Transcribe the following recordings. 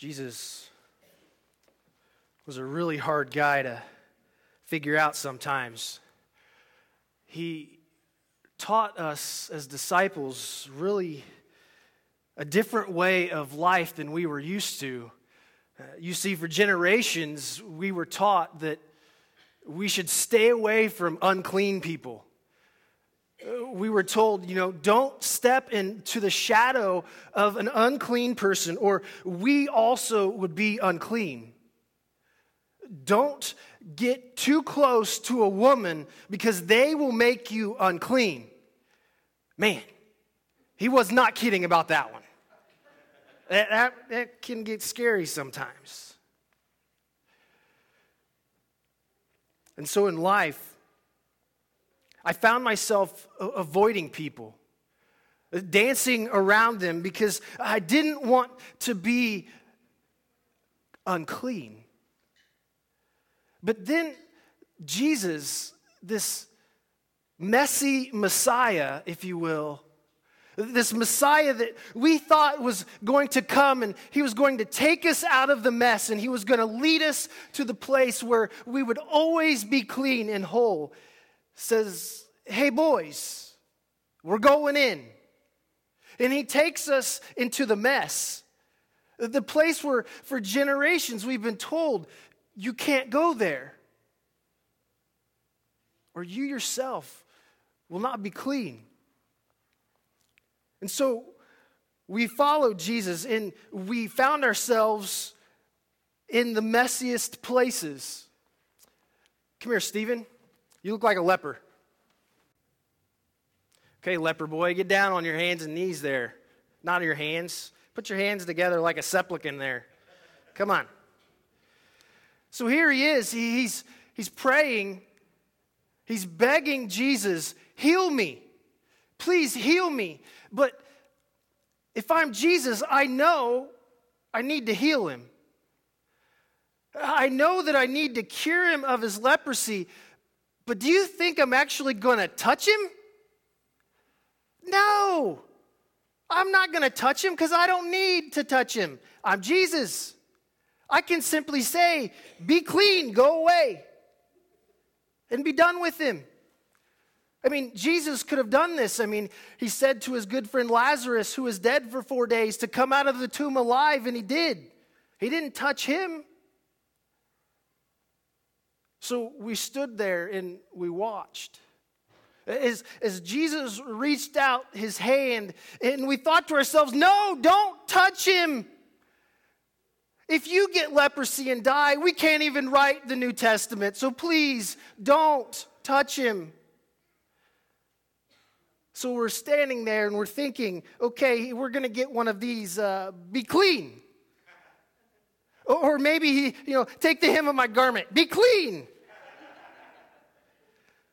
Jesus was a really hard guy to figure out sometimes. He taught us as disciples really a different way of life than we were used to. Uh, you see, for generations, we were taught that we should stay away from unclean people we were told, you know, don't step into the shadow of an unclean person, or we also would be unclean. Don't get too close to a woman because they will make you unclean. Man, he was not kidding about that one. That, that, that can get scary sometimes. And so in life, I found myself avoiding people, dancing around them because I didn't want to be unclean. But then Jesus, this messy Messiah, if you will, this Messiah that we thought was going to come and he was going to take us out of the mess and he was going to lead us to the place where we would always be clean and whole says, Hey, boys, we're going in. And he takes us into the mess, the place where for generations we've been told you can't go there, or you yourself will not be clean. And so we followed Jesus and we found ourselves in the messiest places. Come here, Stephen. You look like a leper. Okay, leper boy, get down on your hands and knees there. Not your hands. Put your hands together like a supplicant there. Come on. So here he is. He's, he's praying. He's begging Jesus, heal me. Please heal me. But if I'm Jesus, I know I need to heal him. I know that I need to cure him of his leprosy, but do you think I'm actually going to touch him? No. I'm not going to touch him because I don't need to touch him. I'm Jesus. I can simply say, Be clean, go away, and be done with him. I mean, Jesus could have done this. I mean, he said to his good friend Lazarus, who was dead for four days, to come out of the tomb alive, and he did. He didn't touch him. So we stood there and we watched. As, as Jesus reached out his hand, and we thought to ourselves, no, don't touch him. If you get leprosy and die, we can't even write the New Testament, so please don't touch him. So we're standing there and we're thinking, okay, we're going to get one of these, uh, be clean. Or maybe he, you know, take the hem of my garment, be clean.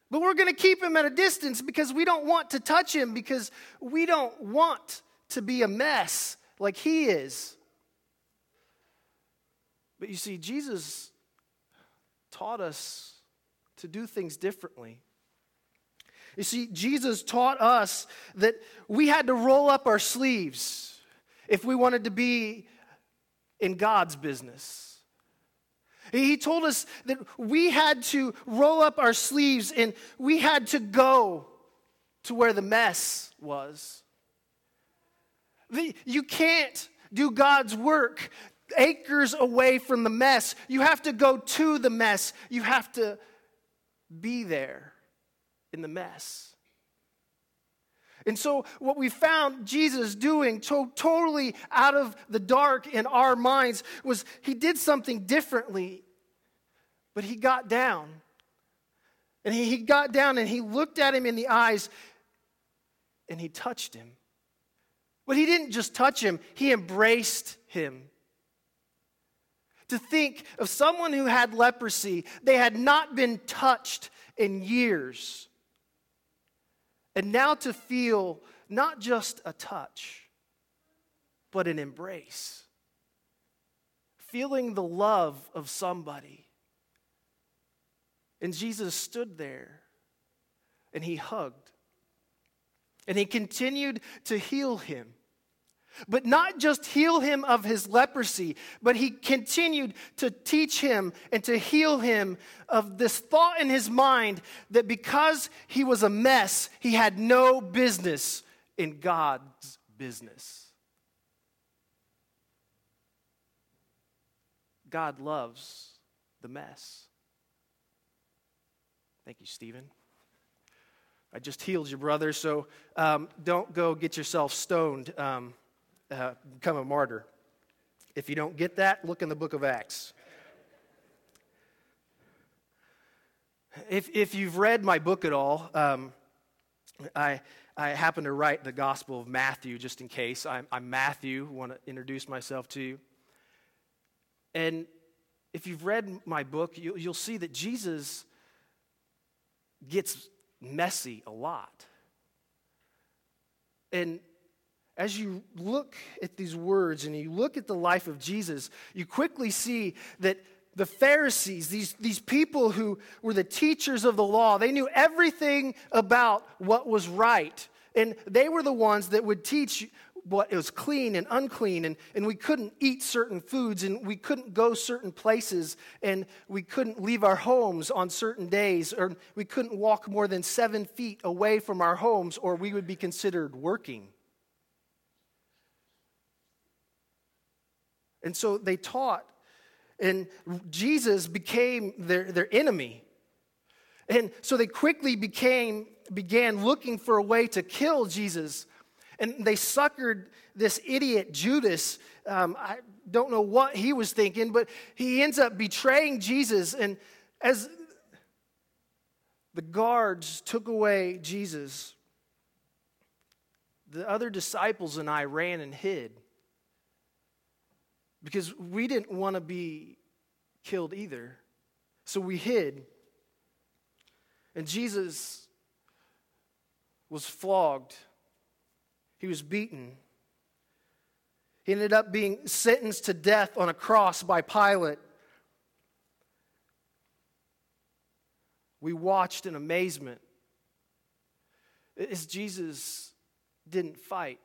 But we're going to keep him at a distance because we don't want to touch him because we don't want to be a mess like he is. But you see, Jesus taught us to do things differently. You see, Jesus taught us that we had to roll up our sleeves if we wanted to be in God's business. He told us that we had to roll up our sleeves and we had to go to where the mess was. You can't do God's work acres away from the mess. You have to go to the mess. You have to be there in the mess. And so, what we found Jesus doing to- totally out of the dark in our minds was he did something differently. But he got down. And he, he got down and he looked at him in the eyes and he touched him. But he didn't just touch him, he embraced him. To think of someone who had leprosy, they had not been touched in years. And now to feel not just a touch, but an embrace. Feeling the love of somebody. And Jesus stood there and he hugged. And he continued to heal him. But not just heal him of his leprosy, but he continued to teach him and to heal him of this thought in his mind that because he was a mess, he had no business in God's business. God loves the mess. Thank you, Stephen. I just healed your brother, so um, don't go get yourself stoned, um, uh, become a martyr. If you don't get that, look in the book of Acts. If, if you've read my book at all, um, I, I happen to write the Gospel of Matthew just in case. I'm, I'm Matthew, want to introduce myself to you. And if you've read my book, you, you'll see that Jesus gets messy a lot. And as you look at these words and you look at the life of Jesus, you quickly see that the Pharisees, these, these people who were the teachers of the law, they knew everything about what was right. And they were the ones that would teach what was clean and unclean, and, and we couldn't eat certain foods, and we couldn't go certain places, and we couldn't leave our homes on certain days, or we couldn't walk more than seven feet away from our homes, or we would be considered working. And so they taught, and Jesus became their, their enemy. And so they quickly became, began looking for a way to kill Jesus and they suckered this idiot Judas. Um, I don't know what he was thinking, but he ends up betraying Jesus. And as the guards took away Jesus, the other disciples and I ran and hid because we didn't want to be killed either. So we hid. And Jesus was flogged he was beaten. He ended up being sentenced to death on a cross by Pilate. We watched in amazement as Jesus didn't fight.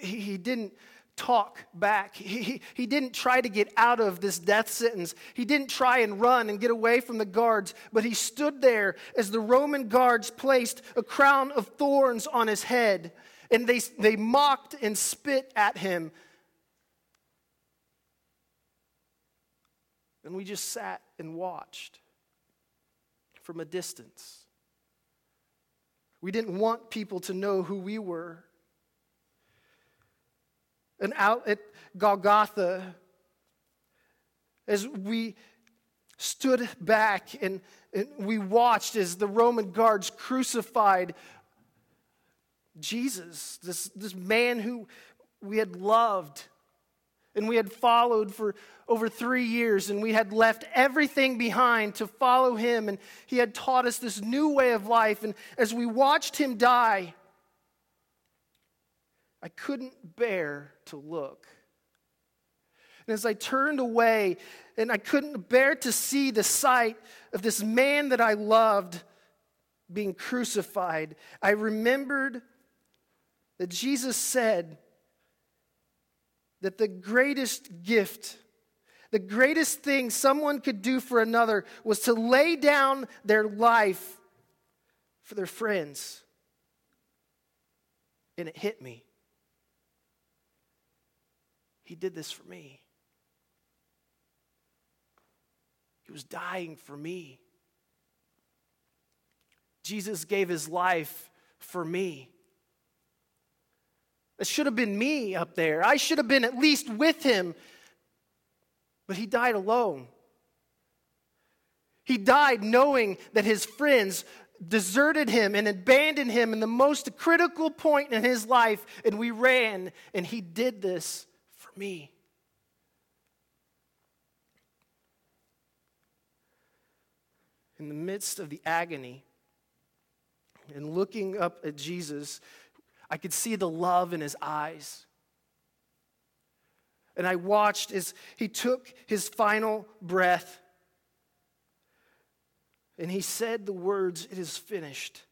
He, he didn't talk back. He, he didn't try to get out of this death sentence. He didn't try and run and get away from the guards, but he stood there as the Roman guards placed a crown of thorns on his head, and they, they mocked and spit at him. And we just sat and watched from a distance. We didn't want people to know who we were. And out at Golgotha, as we stood back and, and we watched as the Roman guards crucified Jesus, this, this man who we had loved and we had followed for over three years, and we had left everything behind to follow him, and he had taught us this new way of life. And as we watched him die, I couldn't bear to look. And as I turned away, and I couldn't bear to see the sight of this man that I loved being crucified, I remembered that Jesus said that the greatest gift, the greatest thing someone could do for another was to lay down their life for their friends. And it hit me. He did this for me. He was dying for me. Jesus gave his life for me. It should have been me up there. I should have been at least with him. But he died alone. He died knowing that his friends deserted him and abandoned him in the most critical point in his life, and we ran, and he did this me. In the midst of the agony and looking up at Jesus, I could see the love in his eyes. And I watched as he took his final breath and he said the words, It is finished.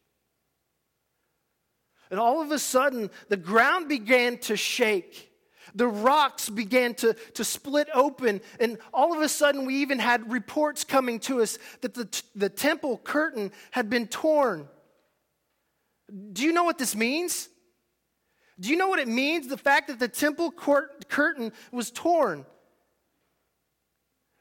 And all of a sudden, the ground began to shake. The rocks began to, to split open. And all of a sudden, we even had reports coming to us that the, the temple curtain had been torn. Do you know what this means? Do you know what it means? The fact that the temple court curtain was torn.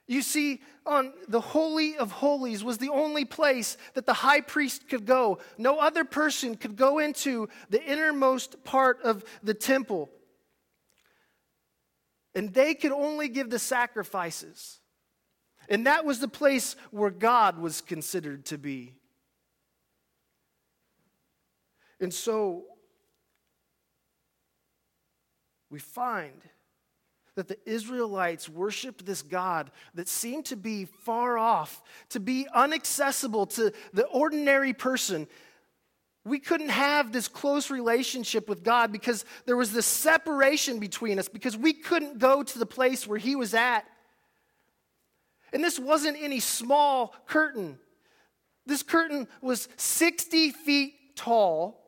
You see, on the Holy of Holies was the only place that the high priest could go. No other person could go into the innermost part of the temple. And they could only give the sacrifices. And that was the place where God was considered to be. And so we find that the Israelites worshiped this God that seemed to be far off, to be inaccessible to the ordinary person. We couldn't have this close relationship with God because there was this separation between us, because we couldn't go to the place where He was at. And this wasn't any small curtain. This curtain was 60 feet tall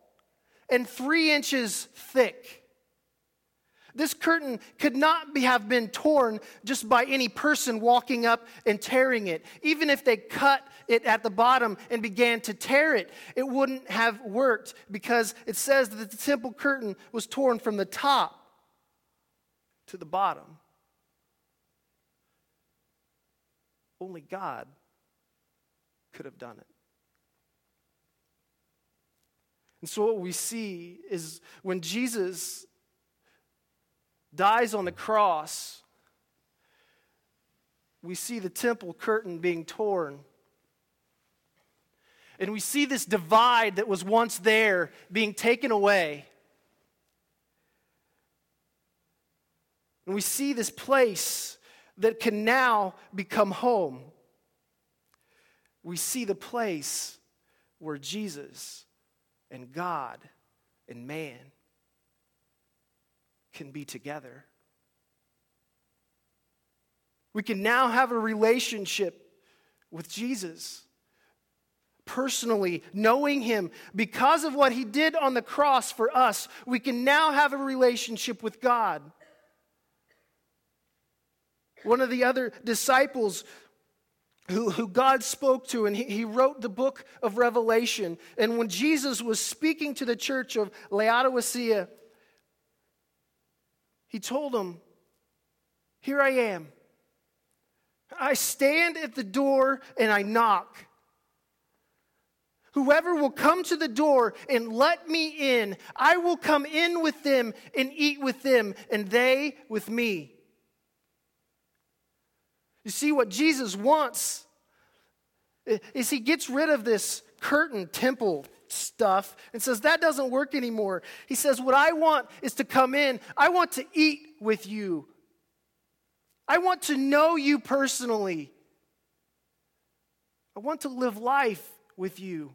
and three inches thick. This curtain could not be, have been torn just by any person walking up and tearing it. Even if they cut it at the bottom and began to tear it, it wouldn't have worked because it says that the temple curtain was torn from the top to the bottom. Only God could have done it. And so, what we see is when Jesus dies on the cross, we see the temple curtain being torn. And we see this divide that was once there being taken away. And we see this place that can now become home. We see the place where Jesus and God and man can be together. We can now have a relationship with Jesus. Personally, knowing Him because of what He did on the cross for us, we can now have a relationship with God. One of the other disciples who, who God spoke to, and he, he wrote the book of Revelation. And when Jesus was speaking to the church of Laodicea, he told them, Here I am. I stand at the door and I knock. Whoever will come to the door and let me in, I will come in with them and eat with them, and they with me. You see, what Jesus wants is he gets rid of this curtain temple stuff and says, That doesn't work anymore. He says, What I want is to come in, I want to eat with you. I want to know you personally. I want to live life with you.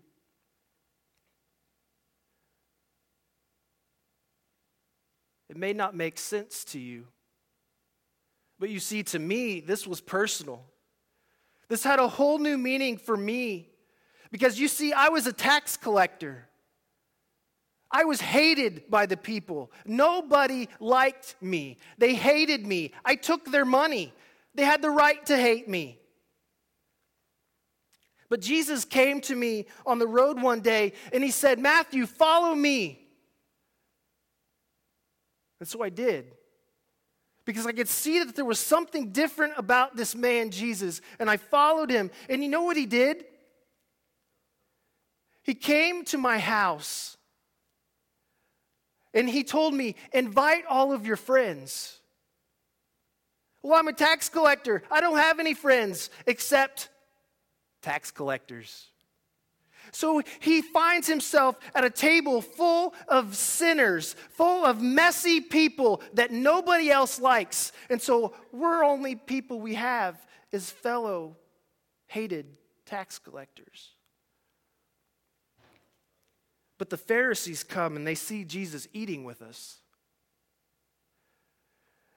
It may not make sense to you, but you see, to me, this was personal. This had a whole new meaning for me. Because you see, I was a tax collector. I was hated by the people. Nobody liked me. They hated me. I took their money. They had the right to hate me. But Jesus came to me on the road one day and he said, Matthew, follow me. And so I did. Because I could see that there was something different about this man, Jesus. And I followed him. And you know what he did? He came to my house and he told me, invite all of your friends. Well, I'm a tax collector. I don't have any friends except tax collectors. So he finds himself at a table full of sinners, full of messy people that nobody else likes. And so we're only people we have as fellow hated tax collectors. But the Pharisees come and they see Jesus eating with us.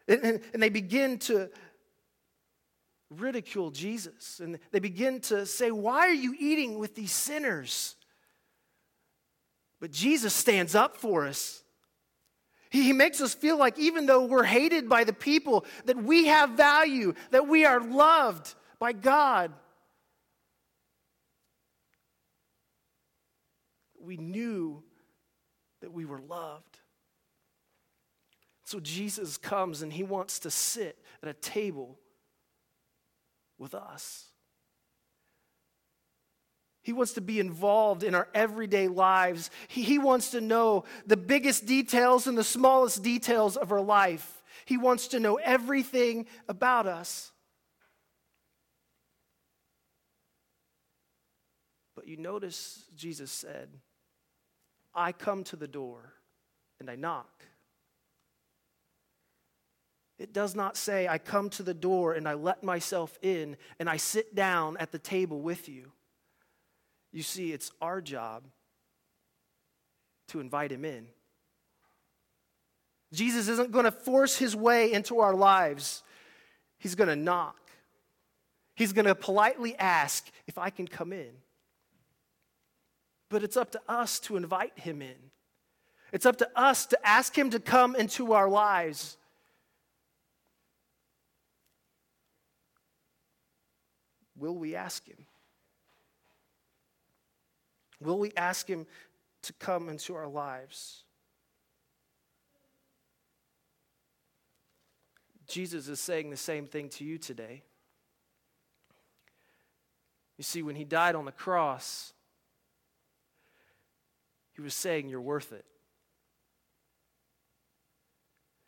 And, and, and, they begin to ridicule Jesus. And they begin to say, Why are you eating with these sinners? But Jesus stands up for us. He, makes us feel like even though we're hated by the people, that we have value, that we are loved by God. We knew that we were loved. So Jesus comes and he wants to sit at a table with us. He wants to be involved in our everyday lives. He, he, wants to know the biggest details and the smallest details of our life. He wants to know everything about us. But you notice Jesus said, I come to the door and I knock. It does not say, I come to the door and I let myself in and I sit down at the table with you. You see, it's our job to invite him in. Jesus isn't going to force his way into our lives, he's going to knock. He's going to politely ask if I can come in. But it's up to us to invite him in. It's up to us to ask him to come into our lives. Will we ask him? Will we ask Him to come into our lives? Jesus is saying the same thing to you today. You see, when He died on the cross, He was saying, You're worth it.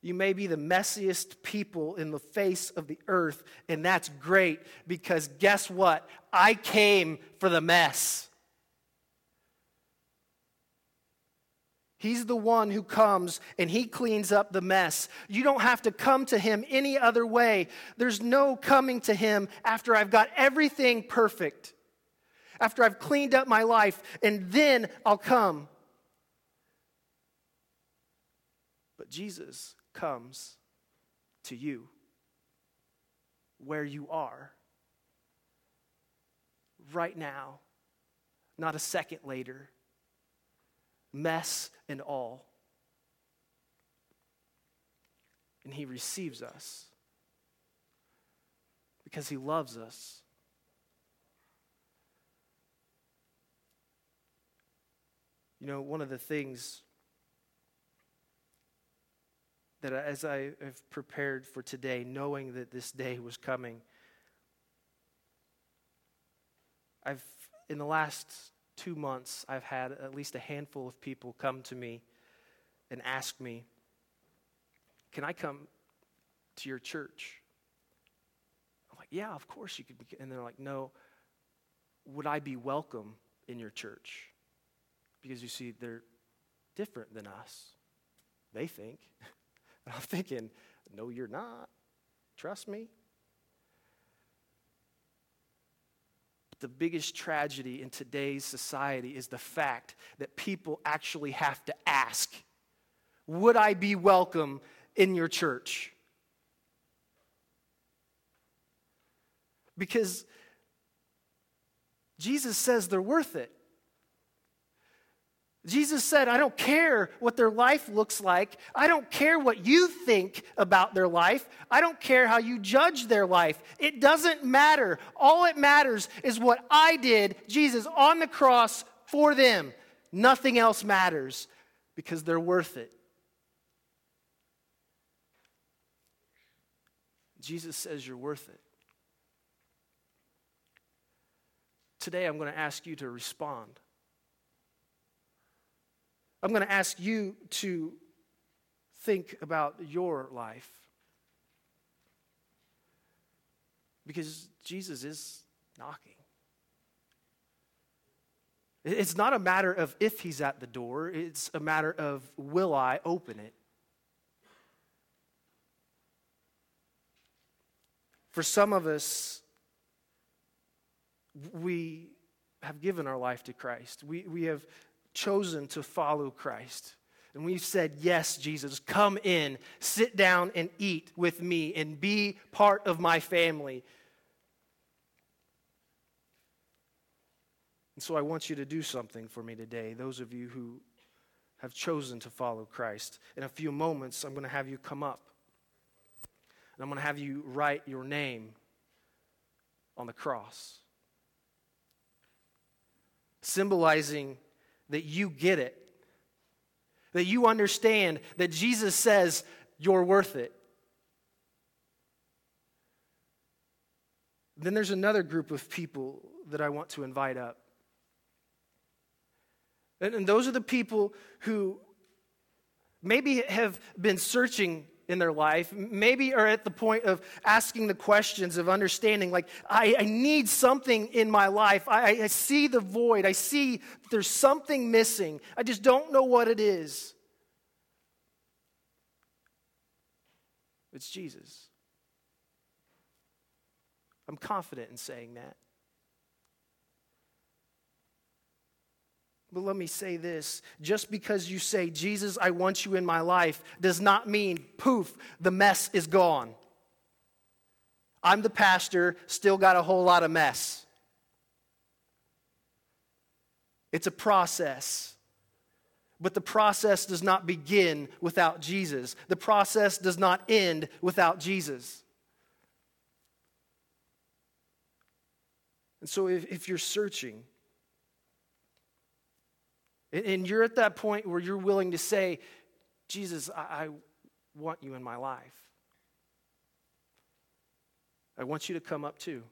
You may be the messiest people in the face of the earth, and that's great because guess what? I came for the mess. He's the one who comes and he cleans up the mess. You don't have to come to him any other way. There's no coming to him after I've got everything perfect, after I've cleaned up my life, and then I'll come. But Jesus comes to you where you are right now, not a second later mess and all. And He receives us because He loves us. You know, one of the things that as I have prepared for today, knowing that this day was coming, I've, in the last two months, I've had at least a handful of people come to me and ask me, Can I come to your church? I'm like, Yeah, of course you could. And they're like, No, would I be welcome in your church? Because you see, they're different than us. They think. And I'm thinking, No, you're not. Trust me. the biggest tragedy in today's society is the fact that people actually have to ask, Would I be welcome in your church? Because Jesus says they're worth it. Jesus said, I don't care what their life looks like. I don't care what you think about their life. I don't care how you judge their life. It doesn't matter. All it matters is what I did, Jesus, on the cross for them. Nothing else matters because they're worth it. Jesus says you're worth it. Today, I'm going to ask you to respond. I'm going to ask you to think about your life. Because Jesus is knocking. It's not a matter of if he's at the door, it's a matter of will I open it? For some of us, we have given our life to Christ. We, we have chosen to follow Christ. And we've said, Yes, Jesus, come in, sit down and eat with me and be part of my family. And so I want you to do something for me today, those of you who have chosen to follow Christ. In a few moments, I'm going to have you come up. And I'm going to have you write your name on the cross, symbolizing that you get it, that you understand that Jesus says you're worth it. Then there's another group of people that I want to invite up. And, those are the people who maybe have been searching in their life, maybe are at the point of asking the questions of understanding, like, I, I need something in my life. I, I see the void. I see there's something missing. I just don't know what it is. It's Jesus. I'm confident in saying that. But let me say this just because you say, Jesus, I want you in my life, does not mean, poof, the mess is gone. I'm the pastor, still got a whole lot of mess. It's a process. But the process does not begin without Jesus. The process does not end without Jesus. And so if, if you're searching, and you're at that point where you're willing to say, Jesus, I, want you in my life. I want you to come up too.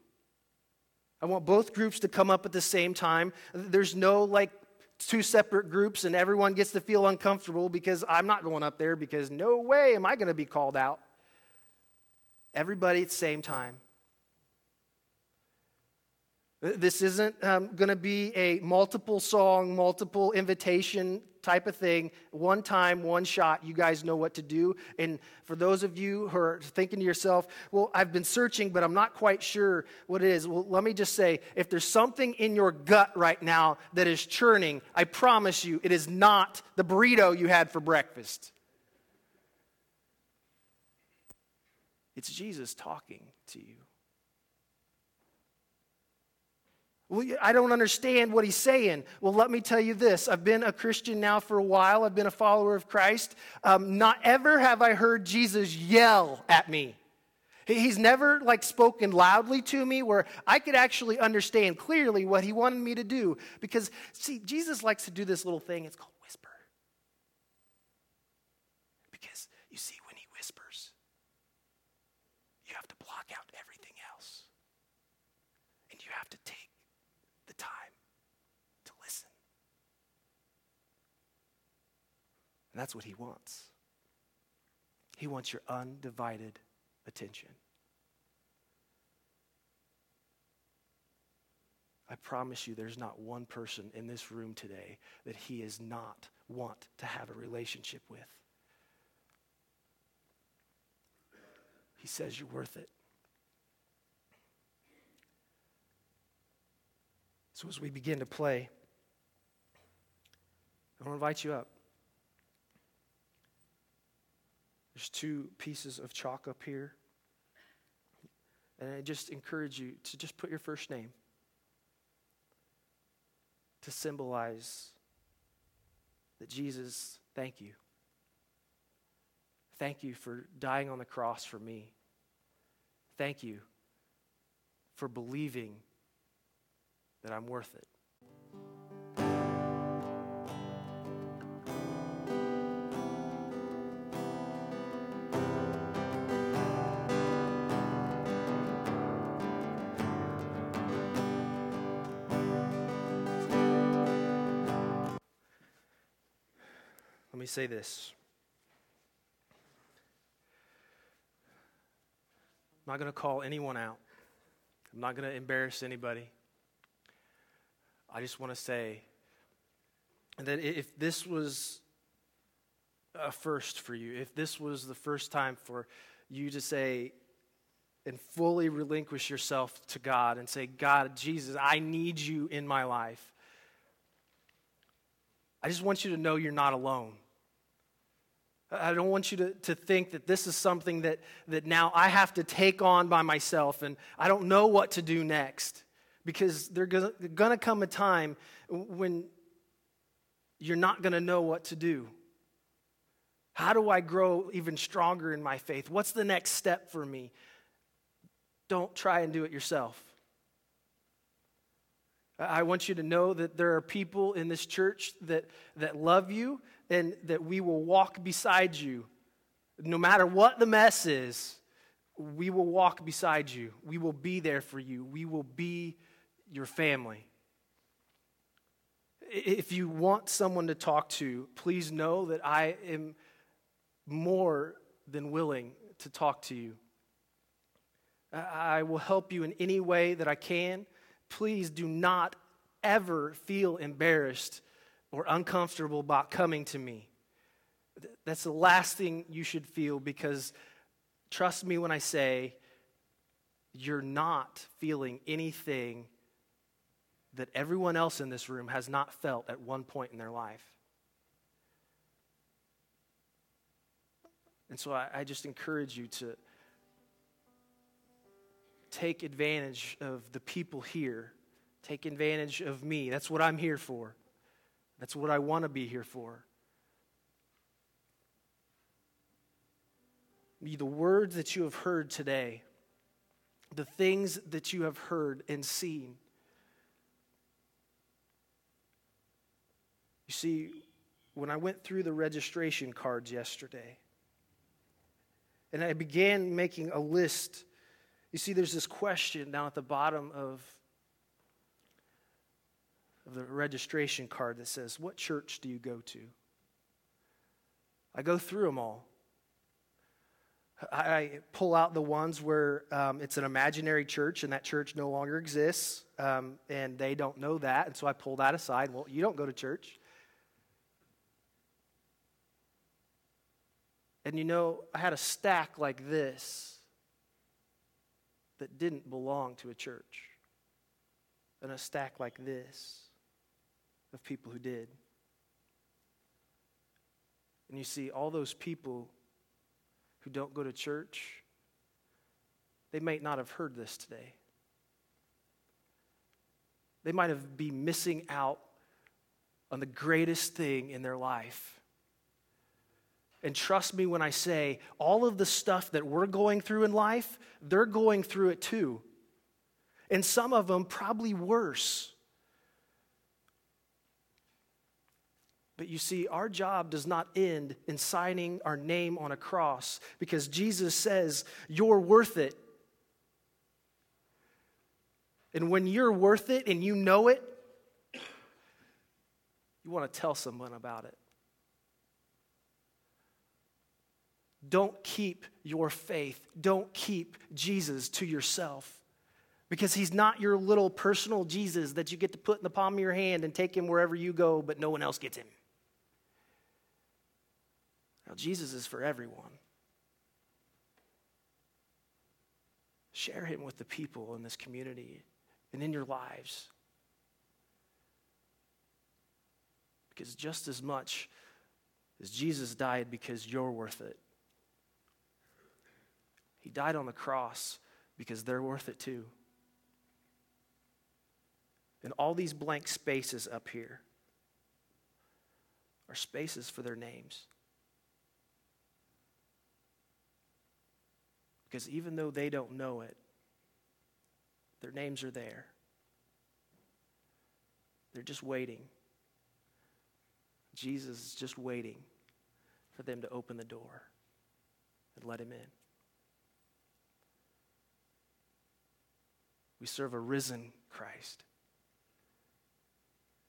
I want both groups to come up at the same time. There's no like two separate groups and everyone gets to feel uncomfortable because I'm not going up there because no way am I going to be called out. Everybody at the same time. This isn't um, going to be a multiple song, multiple invitation type of thing. One time, one shot, you guys know what to do. And for those of you who are thinking to yourself, well, I've been searching, but I'm not quite sure what it is. Well, let me just say if there's something in your gut right now that is churning, I promise you, it is not the burrito you had for breakfast. It's Jesus talking to you. Well, I don't understand what he's saying. Well, let me tell you this. I've been a Christian now for a while. I've been a follower of Christ. Um, not ever have I heard Jesus yell at me. He's never like spoken loudly to me where I could actually understand clearly what he wanted me to do. Because, see, Jesus likes to do this little thing. It's called whisper. Because you see, when he whispers, you have to block out everything else. And you have to take And that's what he wants. He wants your undivided attention. I promise you, there's not one person in this room today that he is not want to have a relationship with. He says you're worth it. So as we begin to play, I want to invite you up. There's two pieces of chalk up here. And I just encourage you to just put your first name to symbolize that Jesus, thank you. Thank you for dying on the cross for me. Thank you for believing that I'm worth it. Me say this. I'm not going to call anyone out. I'm not going to embarrass anybody. I just want to say that if this was a first for you, if this was the first time for you to say and fully relinquish yourself to God and say, God, Jesus, I need you in my life, I just want you to know you're not alone. I don't want you to, to think that this is something that, that now I have to take on by myself and I don't know what to do next. Because there's going to come a time when you're not going to know what to do. How do I grow even stronger in my faith? What's the next step for me? Don't try and do it yourself. I want you to know that there are people in this church that, that love you and that we will walk beside you. No matter what the mess is, we will walk beside you. We will be there for you. We will be your family. If you want someone to talk to, please know that I am more than willing to talk to you. I will help you in any way that I can. Please do not ever feel embarrassed or uncomfortable about coming to me. That's the last thing you should feel because trust me when I say you're not feeling anything that everyone else in this room has not felt at one point in their life. And so I, I just encourage you to take advantage of the people here. Take advantage of me. That's what I'm here for. That's what I want to be here for. The words that you have heard today, the things that you have heard and seen. You see, when I went through the registration cards yesterday, and I began making a list you see, there's this question down at the bottom of, of the registration card that says, What church do you go to? I go through them all. I pull out the ones where um, it's an imaginary church and that church no longer exists, um, and they don't know that, and so I pull that aside. Well, you don't go to church. And you know, I had a stack like this that didn't belong to a church and a stack like this of people who did. And you see, all those people who don't go to church, they might not have heard this today. They might have been missing out on the greatest thing in their life and trust me when I say, all of the stuff that we're going through in life, they're going through it too. And some of them probably worse. But you see, our job does not end in signing our name on a cross because Jesus says, You're worth it. And when you're worth it and you know it, you want to tell someone about it. Don't keep your faith. Don't keep Jesus to yourself. Because he's not your little personal Jesus that you get to put in the palm of your hand and take him wherever you go, but no one else gets him. Now, Jesus is for everyone. Share him with the people in this community and in your lives. Because just as much as Jesus died because you're worth it, he died on the cross because they're worth it too. And all these blank spaces up here are spaces for their names. Because even though they don't know it, their names are there. They're just waiting. Jesus is just waiting for them to open the door and let him in. We serve a risen Christ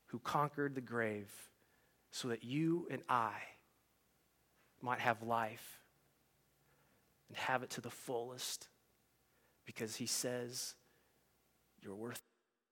who conquered the grave so that you and I might have life and have it to the fullest because he says you're worth.